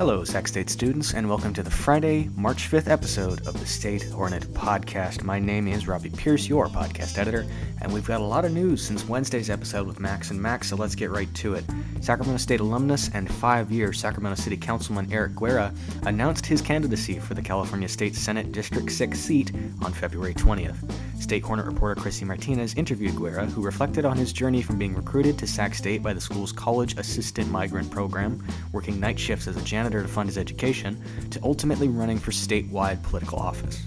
Hello, Sac State students, and welcome to the Friday, March 5th episode of the State Hornet podcast. My name is Robbie Pierce, your podcast editor, and we've got a lot of news since Wednesday's episode with Max and Max, so let's get right to it. Sacramento State alumnus and five year Sacramento City Councilman Eric Guerra announced his candidacy for the California State Senate District 6 seat on February 20th. State Hornet reporter Chrissy Martinez interviewed Guerra, who reflected on his journey from being recruited to Sac State by the school's College Assistant Migrant Program, working night shifts as a janitor to fund his education, to ultimately running for statewide political office.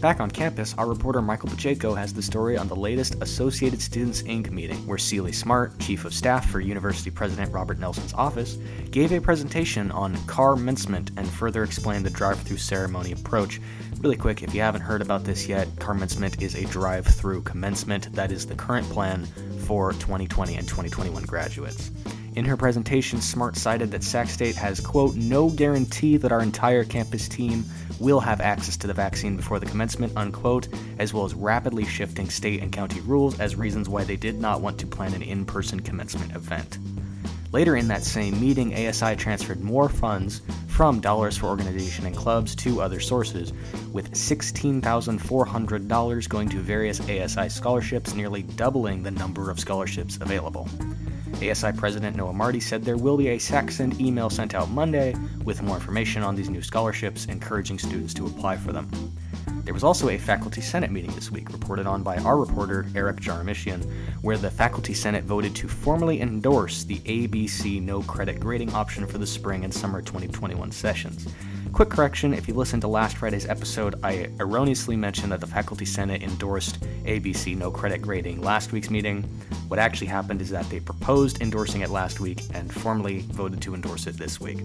Back on campus, our reporter Michael Pacheco has the story on the latest Associated Students Inc. meeting, where Celie Smart, Chief of Staff for University President Robert Nelson's office, gave a presentation on car commencement and further explained the drive through ceremony approach. Really quick, if you haven't heard about this yet, car commencement is a drive through commencement. That is the current plan for 2020 and 2021 graduates. In her presentation, Smart cited that Sac State has, quote, no guarantee that our entire campus team will have access to the vaccine before the commencement, unquote, as well as rapidly shifting state and county rules as reasons why they did not want to plan an in person commencement event. Later in that same meeting, ASI transferred more funds from Dollars for Organization and Clubs to other sources, with $16,400 going to various ASI scholarships, nearly doubling the number of scholarships available. ASI President Noah Marty said there will be a Saxon email sent out Monday with more information on these new scholarships, encouraging students to apply for them. There was also a Faculty Senate meeting this week, reported on by our reporter Eric Jarmishian, where the Faculty Senate voted to formally endorse the ABC no credit grading option for the spring and summer 2021 sessions. Quick correction if you listened to last Friday's episode, I erroneously mentioned that the Faculty Senate endorsed ABC no credit grading last week's meeting. What actually happened is that they proposed endorsing it last week and formally voted to endorse it this week.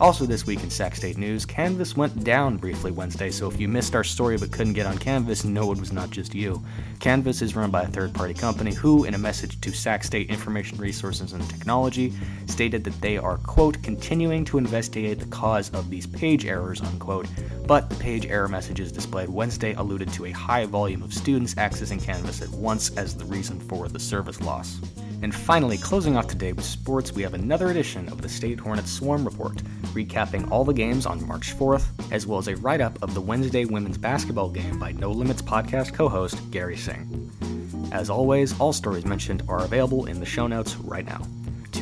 Also, this week in Sac State News, Canvas went down briefly Wednesday, so if you missed our story but couldn't get on Canvas, no, it was not just you. Canvas is run by a third party company who, in a message to Sac State Information Resources and Technology, stated that they are, quote, continuing to investigate the cause of these page errors, unquote, but the page error messages displayed Wednesday alluded to a high volume of students accessing Canvas at once as the reason for the service loss. And finally, closing off today with sports, we have another edition of the State Hornets Swarm Report, recapping all the games on March 4th, as well as a write up of the Wednesday women's basketball game by No Limits podcast co host Gary Singh. As always, all stories mentioned are available in the show notes right now.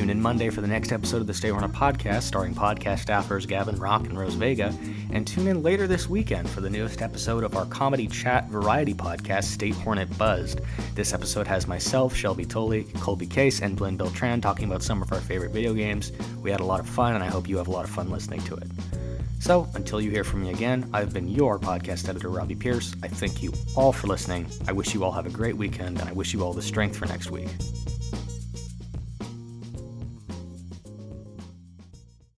Tune in Monday for the next episode of the State Hornet podcast, starring podcast staffers Gavin Rock and Rose Vega, and tune in later this weekend for the newest episode of our comedy chat variety podcast, State Hornet Buzzed. This episode has myself, Shelby Tolley, Colby Case, and Blinn Beltran talking about some of our favorite video games. We had a lot of fun, and I hope you have a lot of fun listening to it. So, until you hear from me again, I've been your podcast editor, Robbie Pierce. I thank you all for listening. I wish you all have a great weekend, and I wish you all the strength for next week.